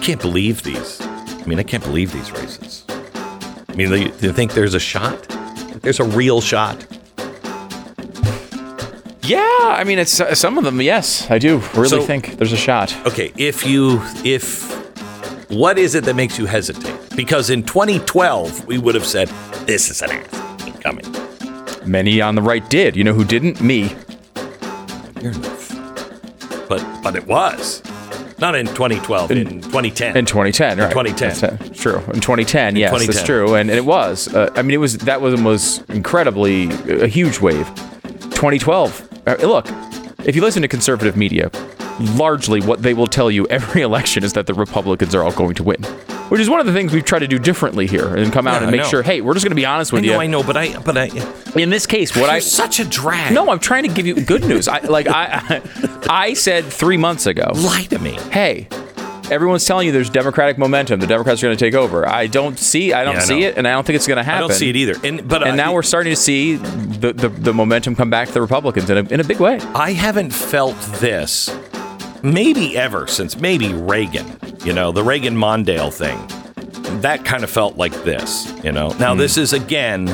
can't believe these. I mean, I can't believe these races. I mean, do you think there's a shot? There's a real shot. Yeah, I mean, it's uh, some of them. Yes, I do really So- think there's a shot. Okay, if you if what is it that makes you hesitate? Because in 2012 we would have said this is an ass coming. Many on the right did. You know who didn't? Me. You're but but it was not in 2012 in, 2010. In 2010, right? 2010. That's true. In 2010, yes, 2010. that's true, and, and it was. Uh, I mean, it was that was was incredibly a huge wave. 2012. Uh, look, if you listen to conservative media, largely what they will tell you every election is that the Republicans are all going to win, which is one of the things we've tried to do differently here and come out Yeah, and make sure. Hey, we're just going to be honest I with know, you. I know, but I but I In this case, what you're I such a drag. no, I'm trying to give you good news. I like I I said three months ago. lie to me. hey, everyone's telling you there's democratic momentum. The Democrats are going to take over. I don't see. I don't Yeah, I see it, and I don't think it's going to happen. I don't see it either. And but And I, now we're starting to see the, the, the momentum come back to the Republicans in a, in a big way. I haven't felt this maybe ever since maybe Reagan, you know, the Reagan Mondale thing. That kind of felt like this, you know. Now this is again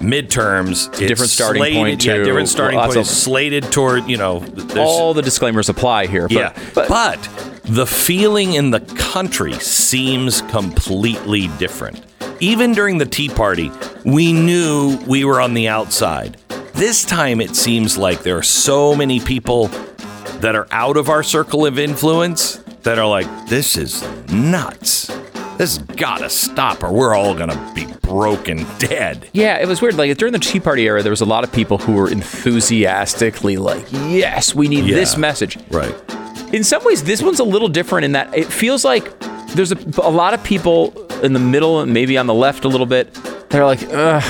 midterms. It's different starting slated, point, Yeah, too. different starting Lots point. of- slated toward, you know, All the disclaimers apply here. But, yeah. but, But, the feeling in the country seems completely different. Even during the Tea Party, we knew we were on the outside. This time, it seems like there are so many people that are out of our circle of influence that are like, this is nuts. This has got to stop, or we're all going to be broken dead. yeah, it was weird. Like during the Tea Party era, there was a lot of people who were enthusiastically like, "Yes, we need Yeah. this message." Right. in some ways this one's a little different in that it feels like there's a, a lot of people in the middle and maybe on the left a little bit they're like Ugh.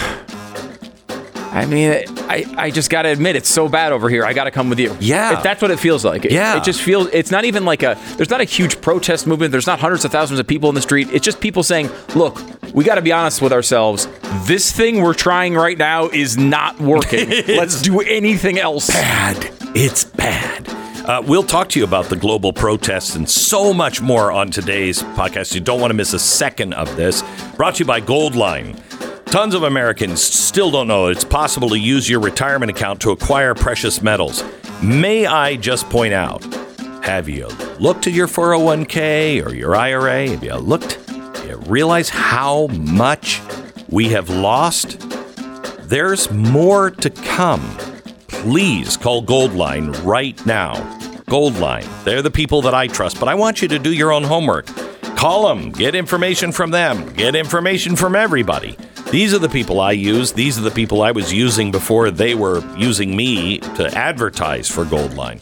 I mean, I, I just got to admit, it's so bad over here. I got to come with you. Yeah. If that's what it feels like. It, Yeah. It just feels, it's not even like a, there's not a huge protest movement. There's not hundreds of thousands of people in the street. It's just people saying, look, we got to be honest with ourselves. This thing we're trying right now is not working. Let's do anything else. bad. It's bad. Uh, we'll talk to you about the global protests and so much more on today's podcast. You don't want to miss a second of this. Brought to you by Goldline. Tons of Americans still don't know it's possible to use your retirement account to acquire precious metals. May I just point out have you looked at your 401k or your IRA? Have you looked? Do you realize how much we have lost? There's more to come. Please call Goldline right now. Goldline, they're the people that I trust, but I want you to do your own homework. Call them, get information from them, get information from everybody. These are the people I use. These are the people I was using before they were using me to advertise for Goldline.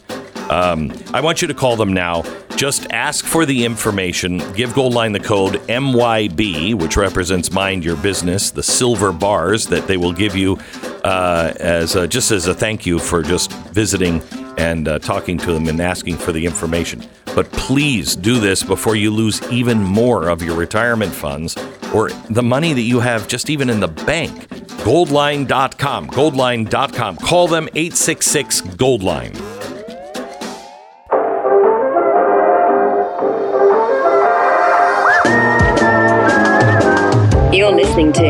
Um, I want you to call them now. Just ask for the information. Give Goldline the code MYB, which represents Mind Your Business, the silver bars that they will give you uh, as a, just as a thank you for just visiting and uh, talking to them and asking for the information. But please do this before you lose even more of your retirement funds or the money that you have just even in the bank. Goldline.com. Goldline.com. Call them 866 Goldline. You're listening to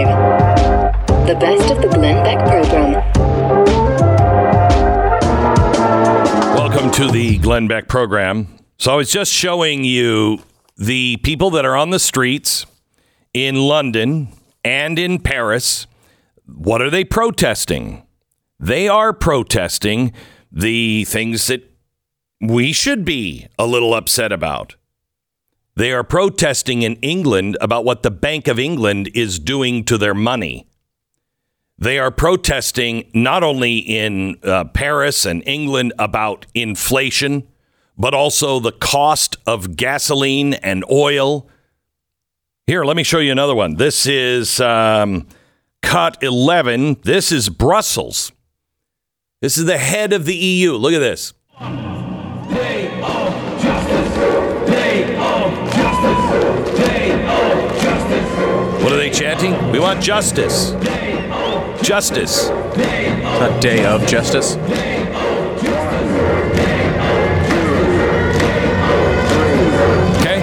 the best of the Glenn Beck program. Welcome to the Glenn Beck program. So I was just showing you the people that are on the streets in London and in Paris. What are they protesting? They are protesting the things that we should be a little upset about. They are protesting in England about what the Bank of England is doing to their money. They are protesting not only in uh, Paris and England about inflation, but also the cost of gasoline and oil. Here, let me show you another one. This is um, cut 11. This is Brussels. This is the head of the EU. Look at this. What are they chanting? We want justice. Justice. A day of justice. Okay?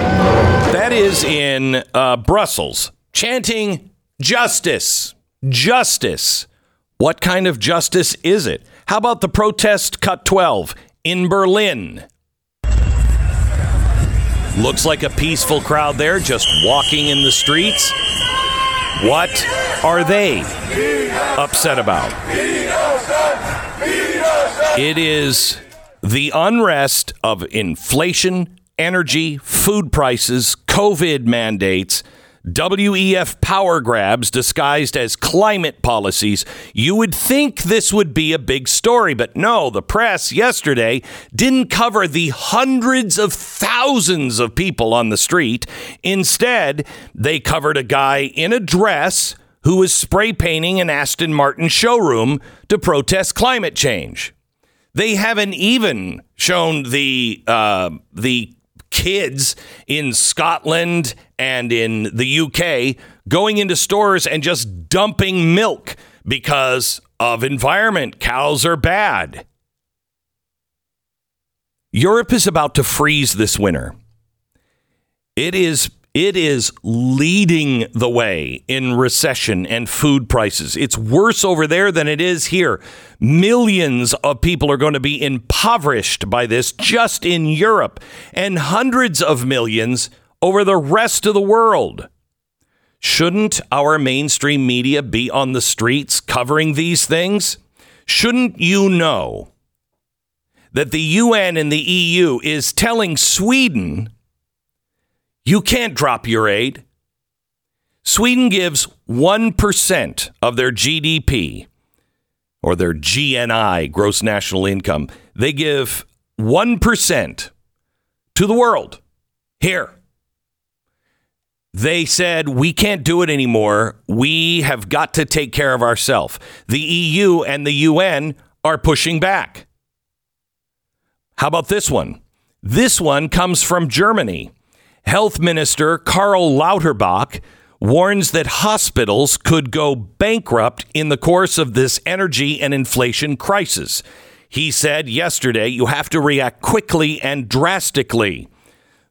that is in uh, Brussels, chanting justice, justice. What kind of justice is it? How about the protest cut 12 in Berlin? Looks like a peaceful crowd there, just walking in the streets. What are they upset about? It is the unrest of inflation, energy, food prices, COVID mandates, WEF power grabs disguised as climate policies. You would think this would be a big story, but no, the press yesterday didn't cover the hundreds of thousands of people on the street. Instead, they covered a guy in a dress who was spray painting an Aston Martin showroom to protest climate change. They haven't even shown the uh, the kids in Scotland and in the UK going into stores and just dumping milk because of environment. Cows are bad. Europe is about to freeze this winter. It is it is leading the way in recession and food prices. It's worse over there than it is here. Millions of people are going to be impoverished by this just in Europe, and hundreds of millions over the rest of the world. Shouldn't our mainstream media be on the streets covering these things? Shouldn't you know that the UN and the EU is telling Sweden you can't drop your aid. Sweden gives 1% of their GDP or their GNI, gross national income. They give 1% to the world. Here. They said, we can't do it anymore. We have got to take care of ourselves. The EU and the UN are pushing back. How about this one? This one comes from Germany. Health Minister Karl Lauterbach warns that hospitals could go bankrupt in the course of this energy and inflation crisis. He said yesterday, you have to react quickly and drastically.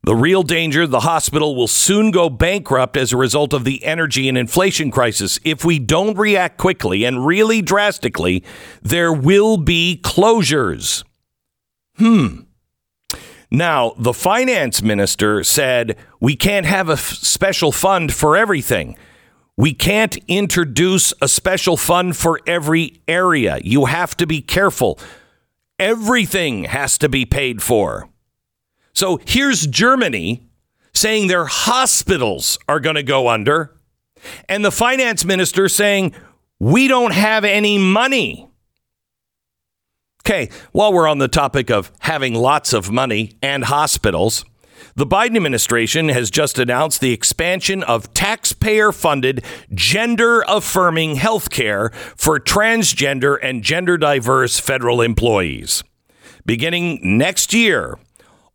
The real danger the hospital will soon go bankrupt as a result of the energy and inflation crisis. If we don't react quickly and really drastically, there will be closures. Hmm. Now, the finance minister said we can't have a f- special fund for everything. We can't introduce a special fund for every area. You have to be careful. Everything has to be paid for. So here's Germany saying their hospitals are going to go under, and the finance minister saying, We don't have any money. Okay, while we're on the topic of having lots of money and hospitals, the Biden administration has just announced the expansion of taxpayer funded gender affirming health care for transgender and gender diverse federal employees. Beginning next year,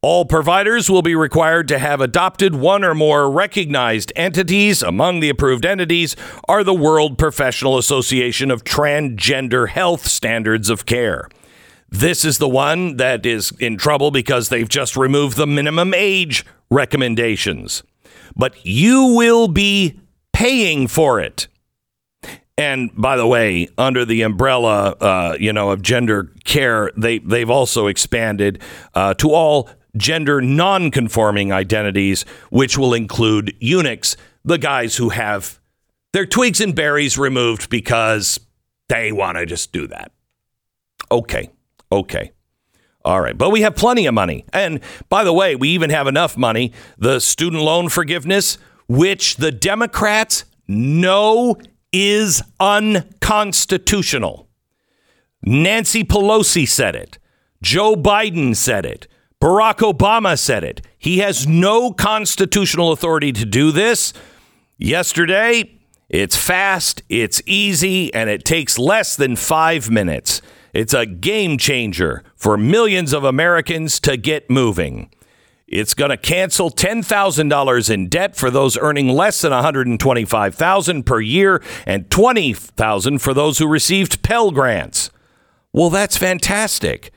all providers will be required to have adopted one or more recognized entities. Among the approved entities are the World Professional Association of Transgender Health Standards of Care. This is the one that is in trouble because they've just removed the minimum age recommendations. But you will be paying for it. And by the way, under the umbrella, uh, you know, of gender care, they they've also expanded uh, to all gender non-conforming identities, which will include eunuchs, the guys who have their twigs and berries removed because they want to just do that. Okay. Okay. All right. But we have plenty of money. And by the way, we even have enough money, the student loan forgiveness, which the Democrats know is unconstitutional. Nancy Pelosi said it. Joe Biden said it. Barack Obama said it. He has no constitutional authority to do this. Yesterday, it's fast, it's easy, and it takes less than five minutes. It's a game changer for millions of Americans to get moving. It's going to cancel $10,000 in debt for those earning less than $125,000 per year and $20,000 for those who received Pell grants. Well, that's fantastic.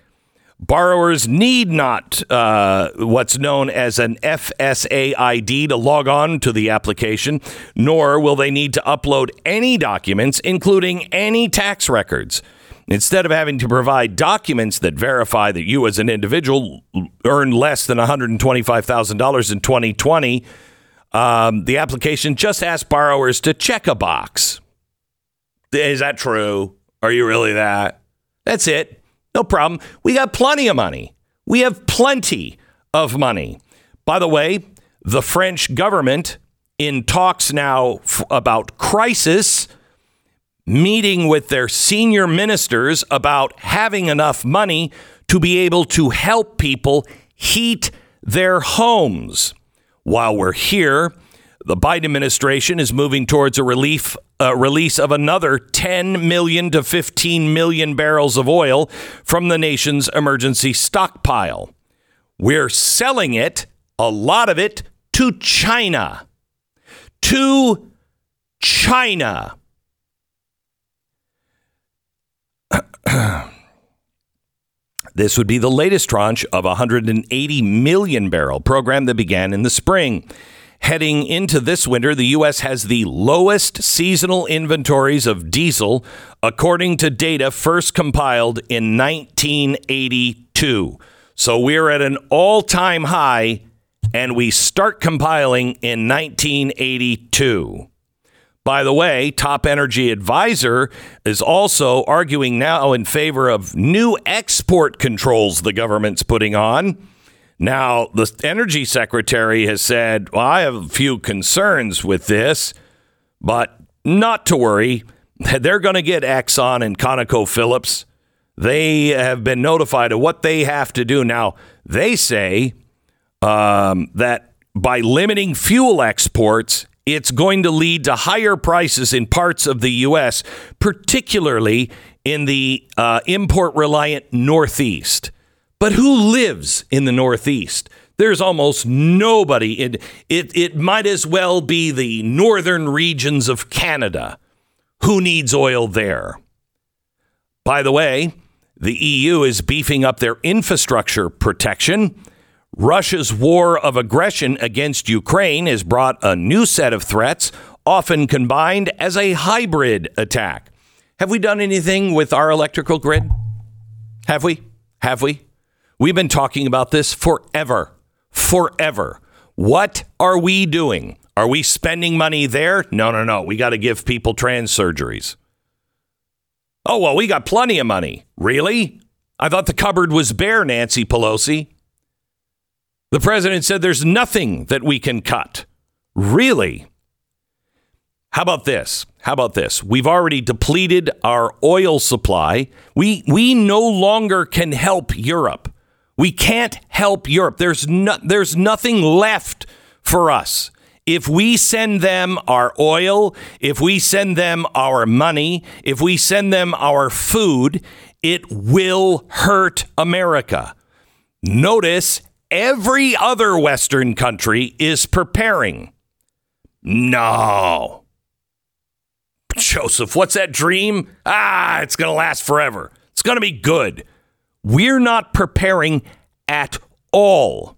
Borrowers need not uh, what's known as an FSA ID to log on to the application, nor will they need to upload any documents, including any tax records. Instead of having to provide documents that verify that you as an individual earned less than $125,000 in 2020, um, the application just asks borrowers to check a box. Is that true? Are you really that? That's it. No problem. We got plenty of money. We have plenty of money. By the way, the French government in talks now f- about crisis, meeting with their senior ministers about having enough money to be able to help people heat their homes. While we're here, the Biden administration is moving towards a relief uh, release of another 10 million to 15 million barrels of oil from the nation's emergency stockpile. We're selling it, a lot of it, to China. To China. This would be the latest tranche of 180 million barrel program that began in the spring. Heading into this winter, the U.S. has the lowest seasonal inventories of diesel, according to data first compiled in 1982. So we're at an all time high, and we start compiling in 1982. By the way, Top Energy Advisor is also arguing now in favor of new export controls the government's putting on. Now, the energy secretary has said, well, I have a few concerns with this, but not to worry. They're going to get Exxon and ConocoPhillips. They have been notified of what they have to do. Now, they say um, that by limiting fuel exports, it's going to lead to higher prices in parts of the U.S., particularly in the uh, import reliant Northeast. But who lives in the Northeast? There's almost nobody. It, it, it might as well be the northern regions of Canada. Who needs oil there? By the way, the EU is beefing up their infrastructure protection. Russia's war of aggression against Ukraine has brought a new set of threats, often combined as a hybrid attack. Have we done anything with our electrical grid? Have we? Have we? We've been talking about this forever. Forever. What are we doing? Are we spending money there? No, no, no. We got to give people trans surgeries. Oh, well, we got plenty of money. Really? I thought the cupboard was bare, Nancy Pelosi. The president said there's nothing that we can cut. Really? How about this? How about this? We've already depleted our oil supply. We we no longer can help Europe. We can't help Europe. There's no, there's nothing left for us. If we send them our oil, if we send them our money, if we send them our food, it will hurt America. Notice every other Western country is preparing. No. Joseph, what's that dream? Ah, it's going to last forever. It's going to be good. We're not preparing at all.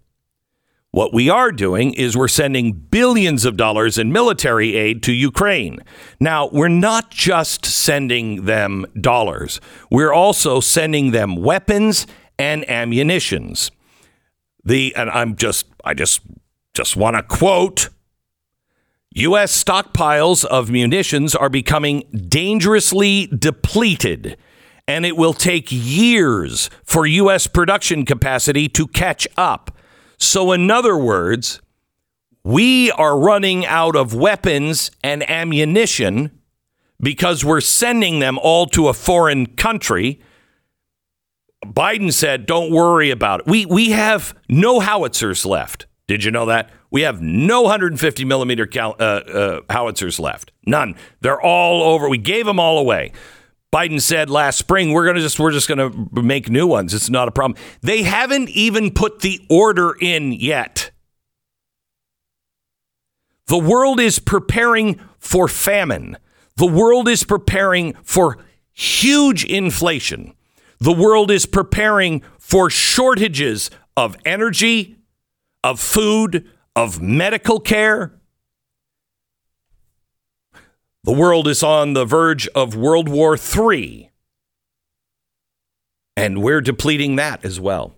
What we are doing is we're sending billions of dollars in military aid to Ukraine. Now, we're not just sending them dollars, we're also sending them weapons and ammunitions. The and I'm just I just just want to quote US stockpiles of munitions are becoming dangerously depleted and it will take years for US production capacity to catch up. So in other words, we are running out of weapons and ammunition because we're sending them all to a foreign country Biden said, "Don't worry about it. We we have no howitzers left. Did you know that? We have no 150 millimeter cal- uh, uh, howitzers left. None. They're all over. We gave them all away." Biden said last spring, "We're gonna just we're just gonna make new ones. It's not a problem." They haven't even put the order in yet. The world is preparing for famine. The world is preparing for huge inflation. The world is preparing for shortages of energy, of food, of medical care. The world is on the verge of World War III. And we're depleting that as well.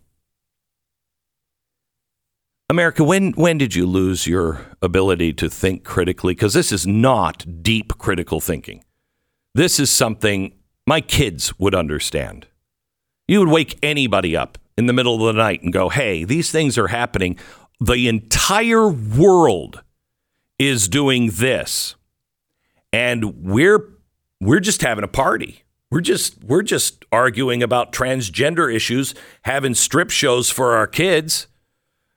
America, when when did you lose your ability to think critically? Because this is not deep critical thinking. This is something my kids would understand. You would wake anybody up in the middle of the night and go, "Hey, these things are happening. The entire world is doing this, and we're we're just having a party. We're just we're just arguing about transgender issues, having strip shows for our kids."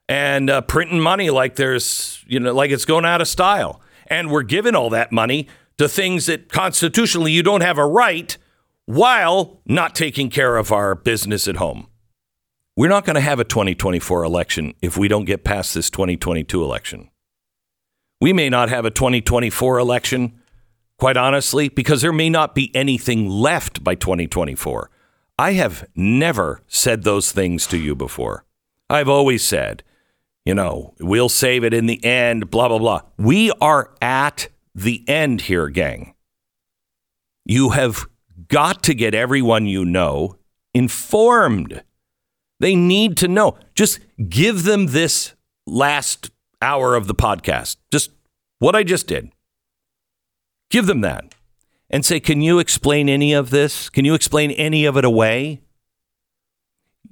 and uh, printing money like there's, you know, like it's going out of style. And we're giving all that money to things that constitutionally you don't have a right while not taking care of our business at home. We're not going to have a 2024 election if we don't get past this 2022 election. We may not have a 2024 election, quite honestly, because there may not be anything left by 2024. I have never said those things to you before. I've always said you know, we'll save it in the end, blah, blah, blah. We are at the end here, gang. You have got to get everyone you know informed. They need to know. Just give them this last hour of the podcast, just what I just did. Give them that and say, Can you explain any of this? Can you explain any of it away?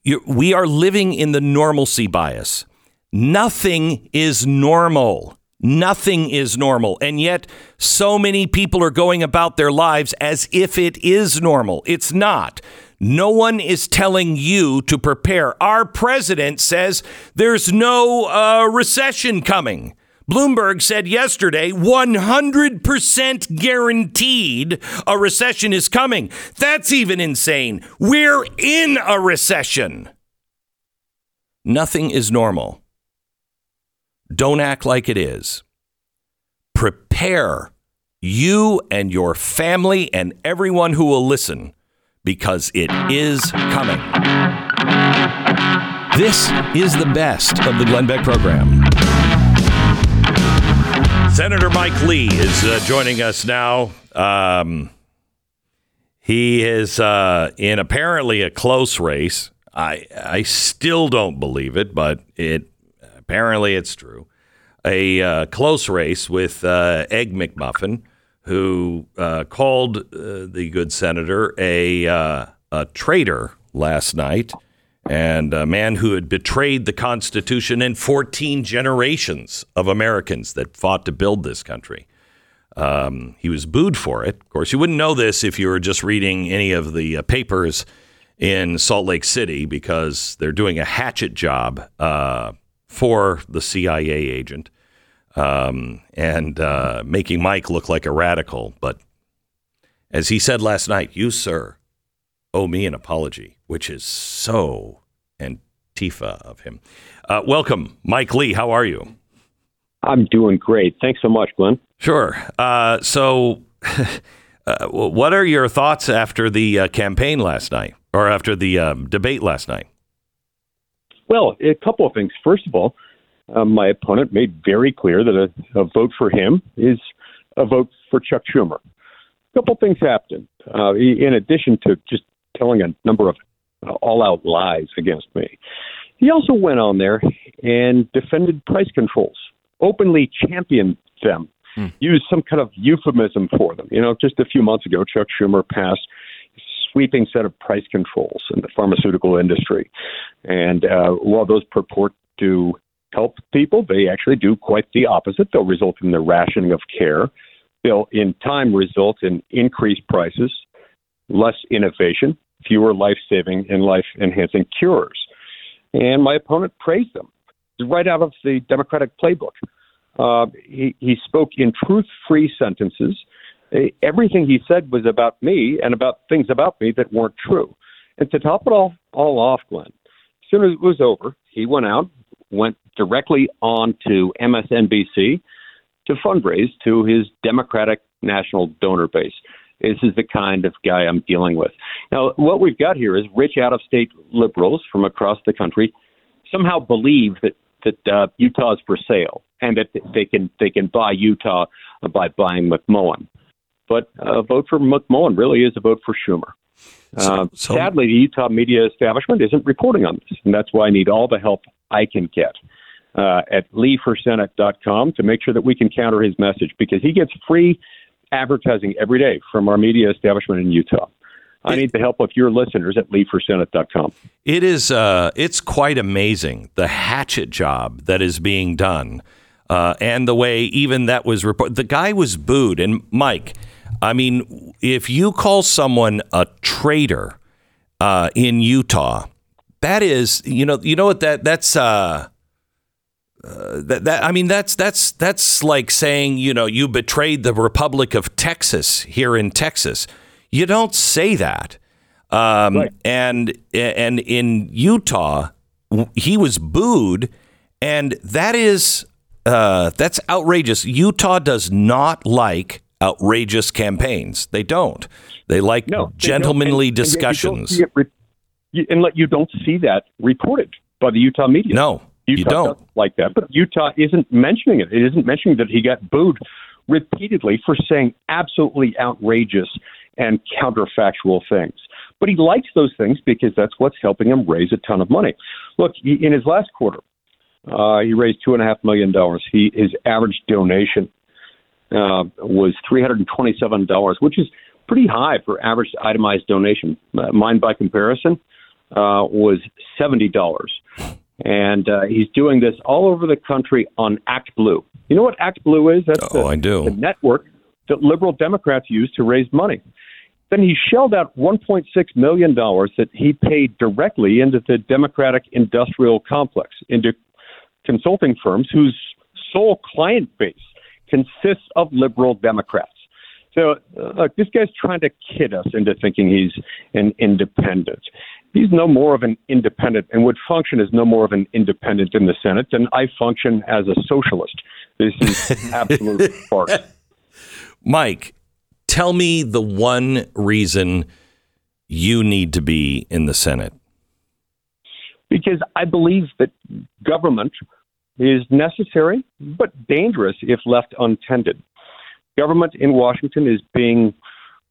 You're, we are living in the normalcy bias. Nothing is normal. Nothing is normal. And yet, so many people are going about their lives as if it is normal. It's not. No one is telling you to prepare. Our president says there's no uh, recession coming. Bloomberg said yesterday 100% guaranteed a recession is coming. That's even insane. We're in a recession. Nothing is normal. Don't act like it is. Prepare you and your family and everyone who will listen because it is coming. This is the best of the Glenn Beck program. Senator Mike Lee is uh, joining us now. Um, he is uh, in apparently a close race. I I still don't believe it, but it apparently it's true. A uh, close race with uh, Egg McMuffin, who uh, called uh, the good senator a, uh, a traitor last night and a man who had betrayed the Constitution and 14 generations of Americans that fought to build this country. Um, he was booed for it. Of course, you wouldn't know this if you were just reading any of the papers in Salt Lake City because they're doing a hatchet job uh, for the CIA agent um, and uh, making Mike look like a radical. But as he said last night, you, sir, owe me an apology, which is so Antifa of him. Uh, welcome, Mike Lee. How are you? I'm doing great. Thanks so much, Glenn. Sure. Uh, so, uh, what are your thoughts after the uh, campaign last night or after the um, debate last night? Well, a couple of things. First of all, um, my opponent made very clear that a, a, vote for him is a vote for Chuck Schumer. A couple of things happened. Uh, in addition to just telling a number of uh, all out lies against me, he also went on there and defended price controls, openly championed them, hmm. used some kind of euphemism for them. You know, just a few months ago, Chuck Schumer passed sweeping set of price controls in the pharmaceutical industry. And uh, while those purport to help people, they actually do quite the opposite. They'll result in the rationing of care. They'll, in time, result in increased prices, less innovation, fewer life saving and life enhancing cures. And my opponent praised them right out of the Democratic playbook. Uh, he, he spoke in truth free sentences everything he said was about me and about things about me that weren't true. And to top it all all off, Glenn, as soon as it was over, he went out, went directly on to MSNBC to fundraise to his Democratic national donor base. This is the kind of guy I'm dealing with. Now, what we've got here is rich out of state liberals from across the country somehow believe that that uh, Utah is for sale and that they can they can buy Utah by buying McMullin. But a vote for McMullin really is a vote for Schumer. Uh, so- sadly, the Utah media establishment isn't reporting on this, and that's why I need all the help I can get uh, at leeforsenate.com to make sure that we can counter his message because he gets free advertising every day from our media establishment in Utah. I need the help of your listeners at leeforsenate.com. It is. Uh, it's quite amazing the hatchet job that is being done, uh, and the way even that was reported. The guy was booed, and Mike. I mean, if you call someone a traitor uh, in Utah, that is, you know, you know what that that's. Uh, uh, that, that I mean that's that's that's like saying you know you betrayed the Republic of Texas here in Texas. You don't say that. Um, Right. And and in Utah, he was booed, and that is uh, that's outrageous. Utah does not like outrageous campaigns. They don't. They like No, they gentlemanly And- and yet you don't discussions. it re- you- and let you don't see that reported by the Utah media. no, Utah you don't. like that, but Utah isn't mentioning it. It isn't mentioning that he got booed repeatedly for saying absolutely outrageous and counterfactual things. But he likes those things because that's what's helping him raise a ton of money. Look, in his last quarter, uh, he raised two and a half million dollars. He his average donation uh, was three hundred and twenty-seven dollars, which is pretty high for average itemized donation. Uh, mine, by comparison, uh, was seventy dollars, and uh, he's doing this all over the country on Act Blue. You know what Act Blue is? That's Oh, the, I do. the network that liberal Democrats use to raise money. Then he shelled out $1.6 million that he paid directly into the Democratic industrial complex, into consulting firms whose sole client base consists of liberal Democrats. So, uh, look, this guy's trying to kid us into thinking he's an independent. He's no more of an independent and would function as no more of an independent in the Senate than I function as a socialist. This is absolute farce. Mike, tell me the one reason you need to be in the Senate. because I believe that government is necessary but dangerous if left untended. Government in Washington is being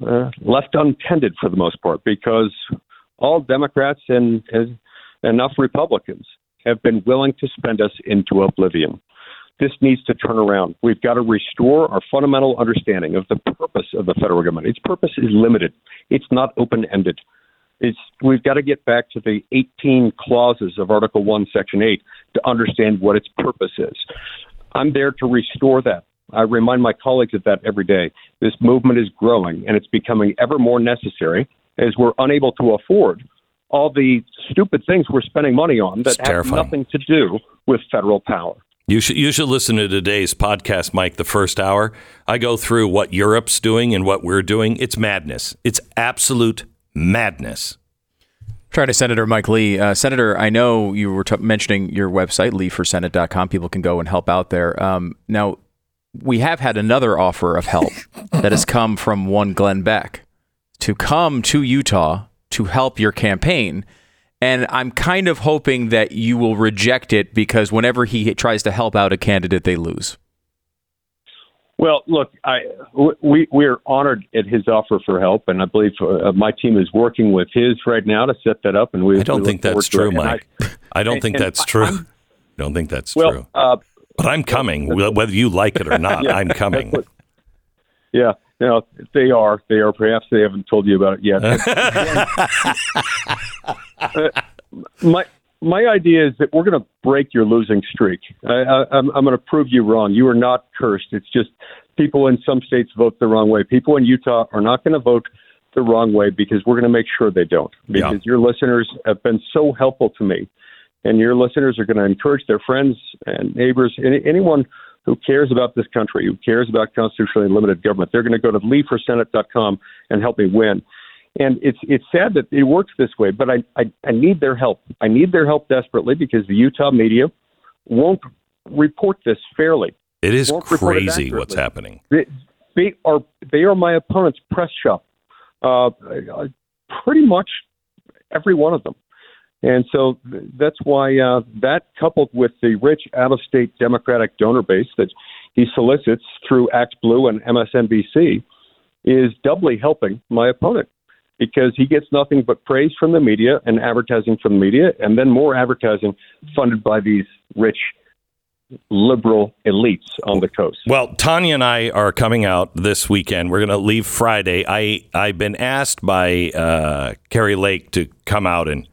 uh, left untended for the most part because all Democrats and, and enough Republicans have been willing to spend us into oblivion. This needs to turn around. We've got to restore our fundamental understanding of the purpose of the federal government. Its purpose is limited. It's not open ended. It's we've got to get back to the 18 clauses of Article 1, Section 8 to understand what its purpose is. I'm there to restore that. I remind my colleagues of that every day. This movement is growing and it's becoming ever more necessary as we're unable to afford all the stupid things we're spending money on that have nothing to do with federal power. You should you should listen to today's podcast, Mike. The first hour, I go through what Europe's doing and what we're doing. It's madness. It's absolute madness. Try to Senator Mike Lee. Uh, Senator, I know you were t- mentioning your website, leeforsenate.com. People can go and help out there. Um, now, we have had another offer of help that has come from one Glenn Beck to come to Utah to help your campaign. And I'm kind of hoping that you will reject it because whenever he tries to help out a candidate, they lose. Well, look, I we we're honored at his offer for help, and I believe uh, my team is working with his right now to set that up. And we I don't we think that's true, to it. And Mike. I don't and- think and that's I- true. I'm- don't think that's well, true. uh, But I'm coming, whether you like it or not. Yeah, I'm coming. what- yeah, no, they are. They are. Perhaps they haven't told you about it yet. Uh, my my idea is that we're going to break your losing streak. I, I, I'm, I'm going to prove you wrong. You are not cursed. It's just people in some states vote the wrong way. People in Utah are not going to vote the wrong way because we're going to make sure they don't. Yeah. Because your listeners have been so helpful to me, and your listeners are going to encourage their friends and neighbors, any, anyone who cares about this country, who cares about constitutionally limited government. They're going to go to leeforsenate.com and help me win. And it's it's sad that it works this way, but I, I I need their help. I need their help desperately because the Utah media won't report this fairly. It is Won't it crazy what's happening. Th- they are they are my opponent's press shop. Uh, uh, pretty much every one of them. And so that's why uh, that, coupled with the rich out of state Democratic donor base that he solicits through ActBlue and MSNBC, is doubly helping my opponent because he gets nothing but praise from the media and advertising from the media, and then more advertising funded by these rich liberal elites on the coast. Well, Tania and I are coming out this weekend. We're going to leave Friday. I I've been asked by uh, Kari Lake to come out and,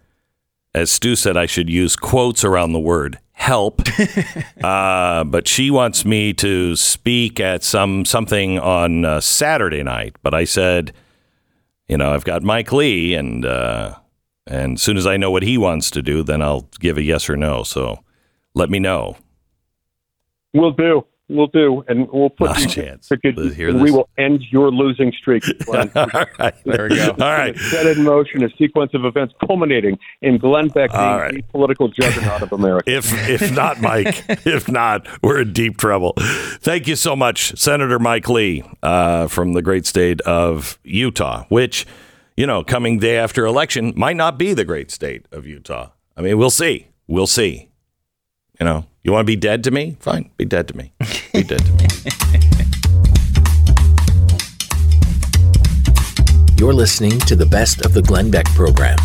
as Stu said, I should use quotes around the word help. uh, but she wants me to speak at some something on uh, Saturday night. But I said, you know, I've got Mike Lee, and uh, and as soon as I know what he wants to do, then I'll give a yes or no. So let me know. We'll do. We'll do, and we'll put Not a you- chance. because Let's hear we will end your losing streak. Glenn. All right. There we go. All right. Set in motion a sequence of events culminating in Glenn Beck being right. the political juggernaut of America. If if not Mike, if not, we're in deep trouble. Thank you so much, Senator Mike Lee uh, from the great state of Utah, which you know, coming day after election might not be the great state of Utah. I mean, we'll see. We'll see. You know, you want to be dead to me? Fine, be dead to me. Be dead to me. You're listening to the best of the Glenn Beck program.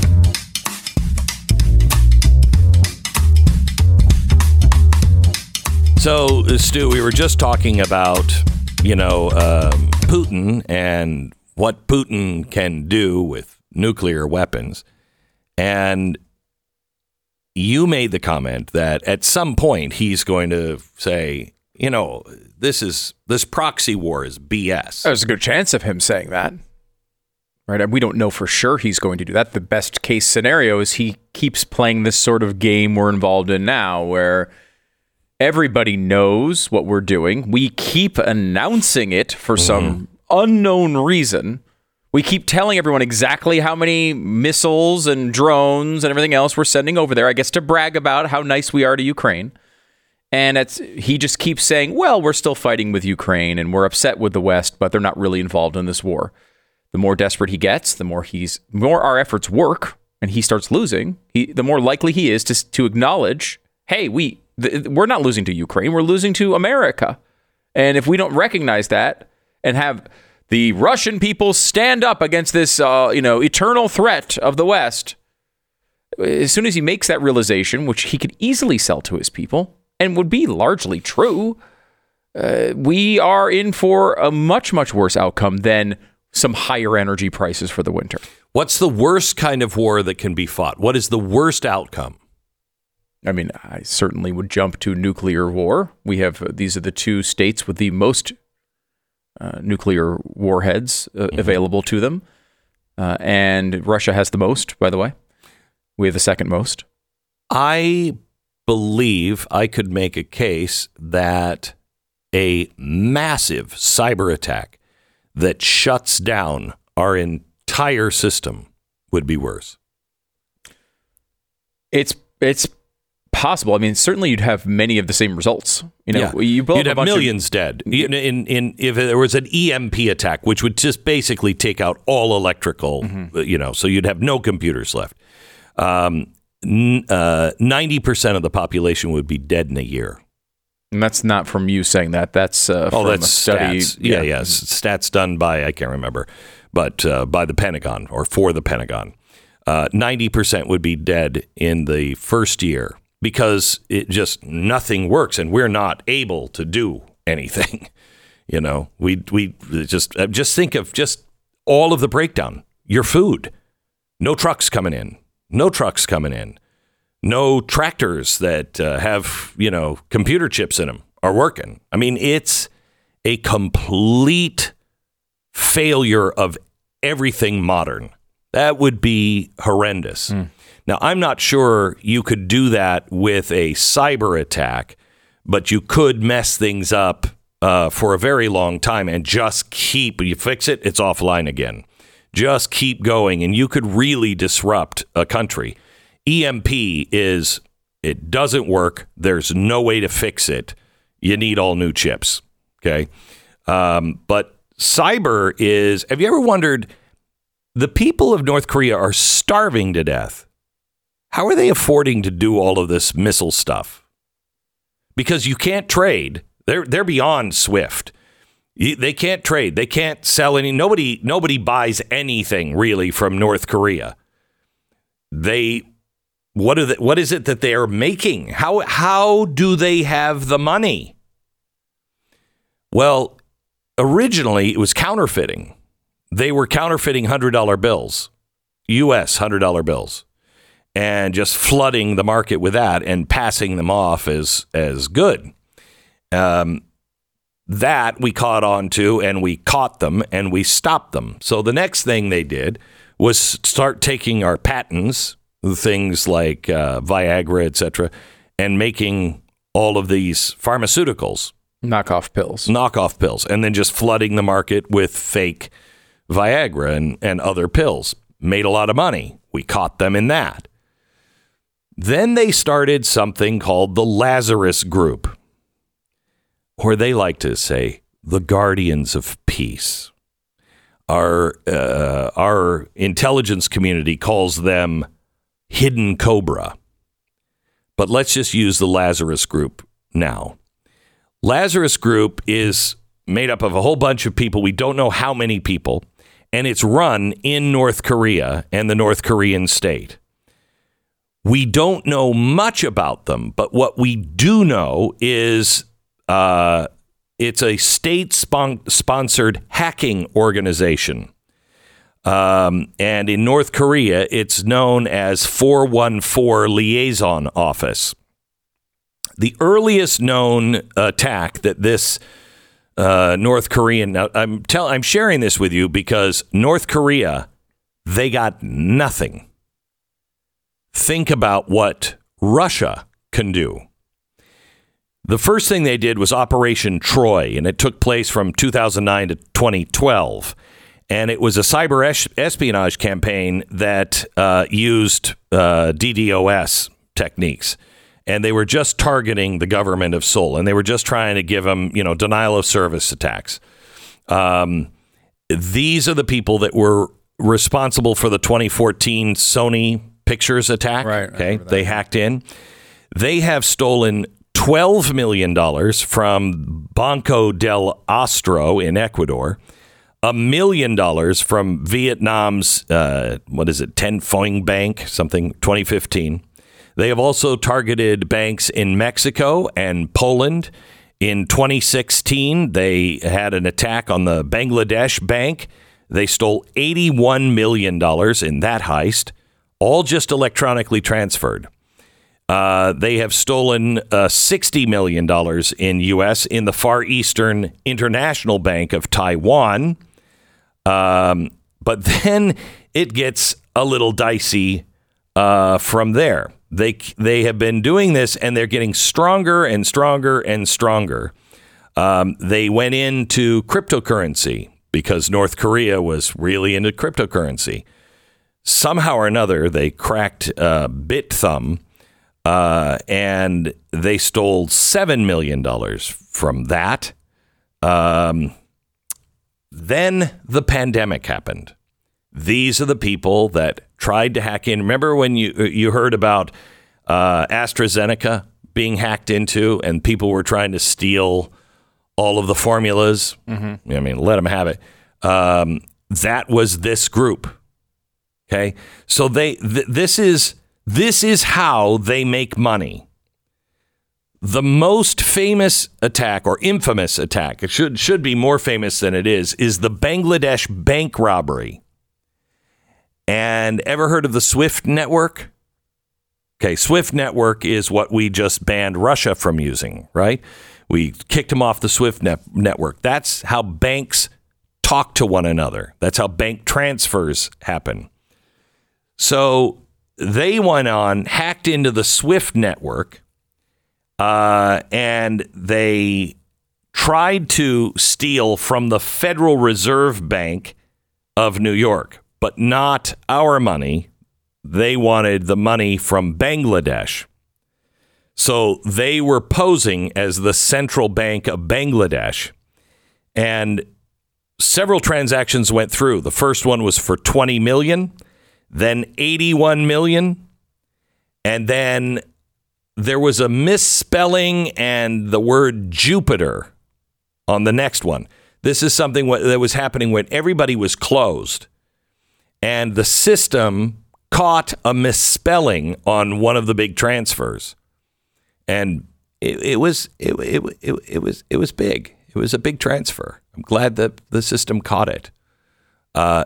So, Stu, we were just talking about, you know, um, Putin and what Putin can do with nuclear weapons. And you made the comment that at some point he's going to say, you know, this is this proxy war is BS. There's a good chance of him saying that. Right? And we don't know for sure he's going to do that. The best case scenario is he keeps playing this sort of game we're involved in now where everybody knows what we're doing. We keep announcing it for some mm-hmm. unknown reason. We keep telling everyone exactly how many missiles and drones and everything else we're sending over there, I guess to brag about how nice we are to Ukraine. And it's he just keeps saying, "Well, we're still fighting with Ukraine and we're upset with the West, but they're not really involved in this war." The more desperate he gets, the more he's more our efforts work, and he starts losing. He the more likely he is to to acknowledge, "Hey, we th- we're not losing to Ukraine, we're losing to America." And if we don't recognize that and have the Russian people stand up against this, uh, you know, eternal threat of the West, as soon as he makes that realization, which he could easily sell to his people and would be largely true, uh, we are in for a much, much worse outcome than some higher energy prices for the winter. What's the worst kind of war that can be fought? What is the worst outcome? I mean, I certainly would jump to nuclear war. We have uh, these are the two states with the most uh, nuclear warheads uh, available to them, uh, and Russia has the most. By the way, we have the second most. I believe I could make a case that a massive cyber attack that shuts down our entire system would be worse. It's it's possible. I mean, certainly you'd have many of the same results. You know, you blow You'd have bunch of- millions dead. In, in, in, if there was an EMP attack, which would just basically take out all electrical, Mm-hmm. uh, you know, so you'd have no computers left. Um, n- uh, 90% of the population would be dead in a year. and that's not from you saying that. That's uh, Oh, from that's a study. stats. Yeah, yeah, stats done by I can't remember, but uh, by the Pentagon or for the Pentagon. Uh, Ninety percent would be dead in the first year because it just nothing works, and we're not able to do anything. You know, we we just uh, just think of just all of the breakdown. Your food, no trucks coming in, no trucks coming in, no tractors that uh, have you know computer chips in them are working. I mean, it's a complete failure of everything modern. That would be horrendous. Now, I'm not sure you could do that with a cyber attack, but you could mess things up uh, for a very long time and just keep, you fix it, it's offline again. Just keep going, and you could really disrupt a country. EMP is, it doesn't work. There's no way to fix it. You need all new chips. Okay. Um, but cyber is have you ever wondered the people of North Korea are starving to death. How are they affording to do all of this missile stuff? Because you can't trade. They're they're beyond Swift. They can't trade. They can't sell any. Nobody nobody buys anything really from North Korea. They what are the, what is it that they are making? How how do they have the money? Well, originally it was counterfeiting. They were counterfeiting $100 bills, US $100 bills, and just flooding the market with that and passing them off as, as good. Um, that we caught on to and we caught them and we stopped them. So the next thing they did was start taking our patents, things like uh, Viagra, etc., and making all of these pharmaceuticals Knockoff pills. knockoff pills and then just flooding the market with fake Viagra and, and other pills. Made a lot of money. We caught them in that. Then they started something called the Lazarus Group, or they like to say the Guardians of Peace. Our, uh, our intelligence community calls them Hidden Cobra. But let's just use the Lazarus Group now. Lazarus Group is made up of a whole bunch of people. We don't know how many people, and it's run in North Korea and the North Korean state. We don't know much about them, but what we do know is uh, it's a state spon- sponsored hacking organization. Um, and in North Korea, it's known as 414 Liaison Office the earliest known attack that this uh, North Korean. I'm tell I'm sharing this with you because North Korea they got nothing. Think about what Russia can do. The first thing they did was Operation Troy, and it took place from 2009 to 2012. And it was a cyber es- espionage campaign that uh, used uh, DDoS techniques and they were just targeting the government of Seoul, and they were just trying to give them, you know, denial of service attacks. Um, these are the people that were responsible for the 2014 Sony Pictures attack. Right, Okay, they hacked in. They have stolen 12 million dollars from Banco del Austro in Ecuador a million dollars from Vietnam's uh, what is it, Tien Phong Bank, something 2015. They have also targeted banks in Mexico and Poland. In 2016, they had an attack on the Bangladesh bank. They stole 81 million dollars in that heist, all just electronically transferred. Uh, they have stolen uh, $60 million in U.S. in the Far Eastern International Bank of Taiwan. Um, but then it gets a little dicey uh, from there. They, they have been doing this and they're getting stronger and stronger and stronger. Um, they went into cryptocurrency because North Korea was really into cryptocurrency. Somehow or another, they cracked uh, Bithumb uh, and they stole seven million dollars from that. Um, then the pandemic happened. These are the people that tried to hack in. Remember when you you heard about uh, AstraZeneca being hacked into, and people were trying to steal all of the formulas? Mm-hmm. I mean, let them have it. Um, that was this group. Okay, so they th- this is this is how they make money. The most famous attack or infamous attack, it should should be more famous than it is, is the Bangladesh bank robbery. And ever heard of the Swift network? Okay, Swift network is what we just banned Russia from using, right? We kicked them off the Swift net- network. That's how banks talk to one another. That's how bank transfers happen. So they went on, hacked into the Swift network, uh, and they tried to steal from the Federal Reserve Bank of New York, but not our money. They wanted the money from Bangladesh. So they were posing as the central bank of Bangladesh. And several transactions went through. The first one was for 20 million, then 81 million, and then there was a misspelling and the word Jupiter on the next one. This is something that was happening when everybody was closed, and the system caught a misspelling on one of the big transfers, and it, it was it, it, it, it was it was big. It was a big transfer. I'm glad that the system caught it. Uh,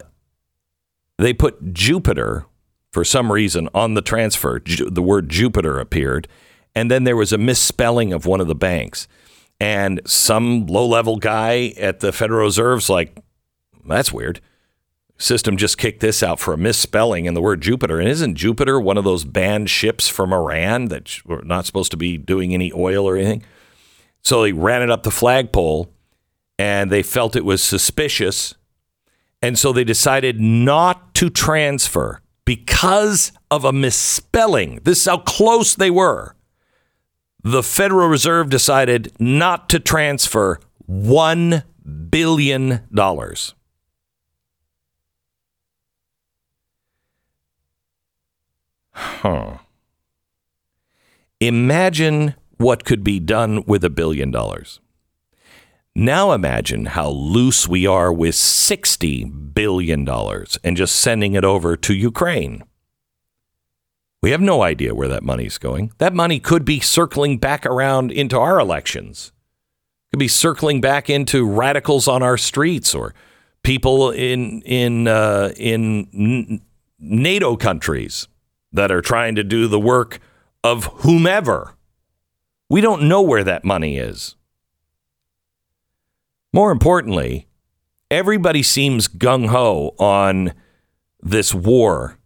they put Jupiter for some reason on the transfer. Ju- the word Jupiter appeared, and then there was a misspelling of one of the banks. And some low level guy at the Federal Reserve's like, that's weird. System just kicked this out for a misspelling in the word Jupiter. And isn't Jupiter one of those banned ships from Iran that were not supposed to be doing any oil or anything? So they ran it up the flagpole and they felt it was suspicious. And so they decided not to transfer because of a misspelling. This is how close they were. The Federal Reserve decided not to transfer $1 billion. Huh. Imagine what could be done with a billion dollars. Now imagine how loose we are with $60 billion and just sending it over to Ukraine. We have no idea where that money's going. That money could be circling back around into our elections. Could be circling back into radicals on our streets or people in in uh, in NATO countries that are trying to do the work of whomever. We don't know where that money is. More importantly, everybody seems gung ho on this war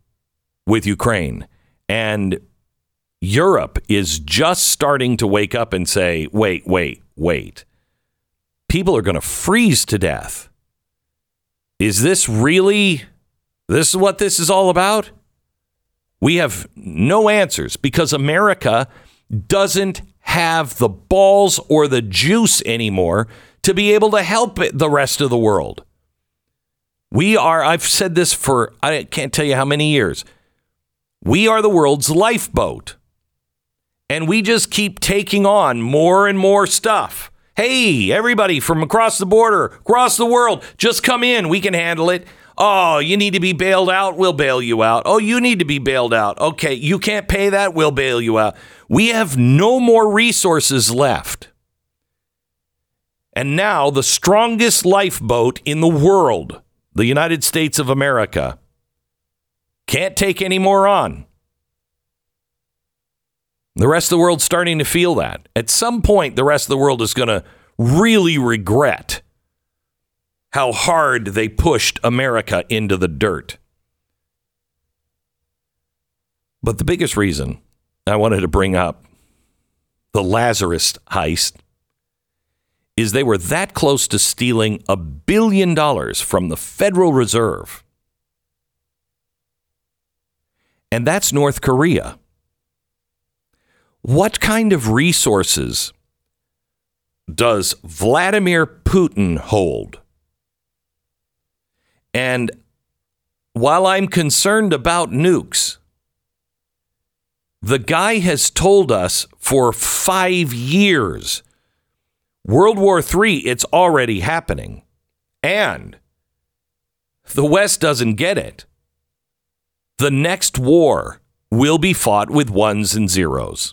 with Ukraine. And Europe is just starting to wake up and say, wait, wait, wait. People are going to freeze to death. Is this really, this is what this is all about? We have no answers because America doesn't have the balls or the juice anymore to be able to help the rest of the world. We are, I've said this for, I can't tell you how many years. We are the world's lifeboat. And we just keep taking on more and more stuff. Hey, everybody from across the border, across the world, just come in. We can handle it. Oh, you need to be bailed out? We'll bail you out. Oh, you need to be bailed out. Okay, you can't pay that? We'll bail you out. We have no more resources left. And now the strongest lifeboat in the world, the United States of America, can't take any more on. The rest of the world's starting to feel that. At some point, the rest of the world is going to really regret how hard they pushed America into the dirt. But the biggest reason I wanted to bring up the Lazarus heist is they were that close to stealing a billion dollars from the Federal Reserve. And that's North Korea. What kind of resources does Vladimir Putin hold? And while I'm concerned about nukes, the guy has told us for five years World War III, it's already happening. And the West doesn't get it. The next war will be fought with ones and zeros.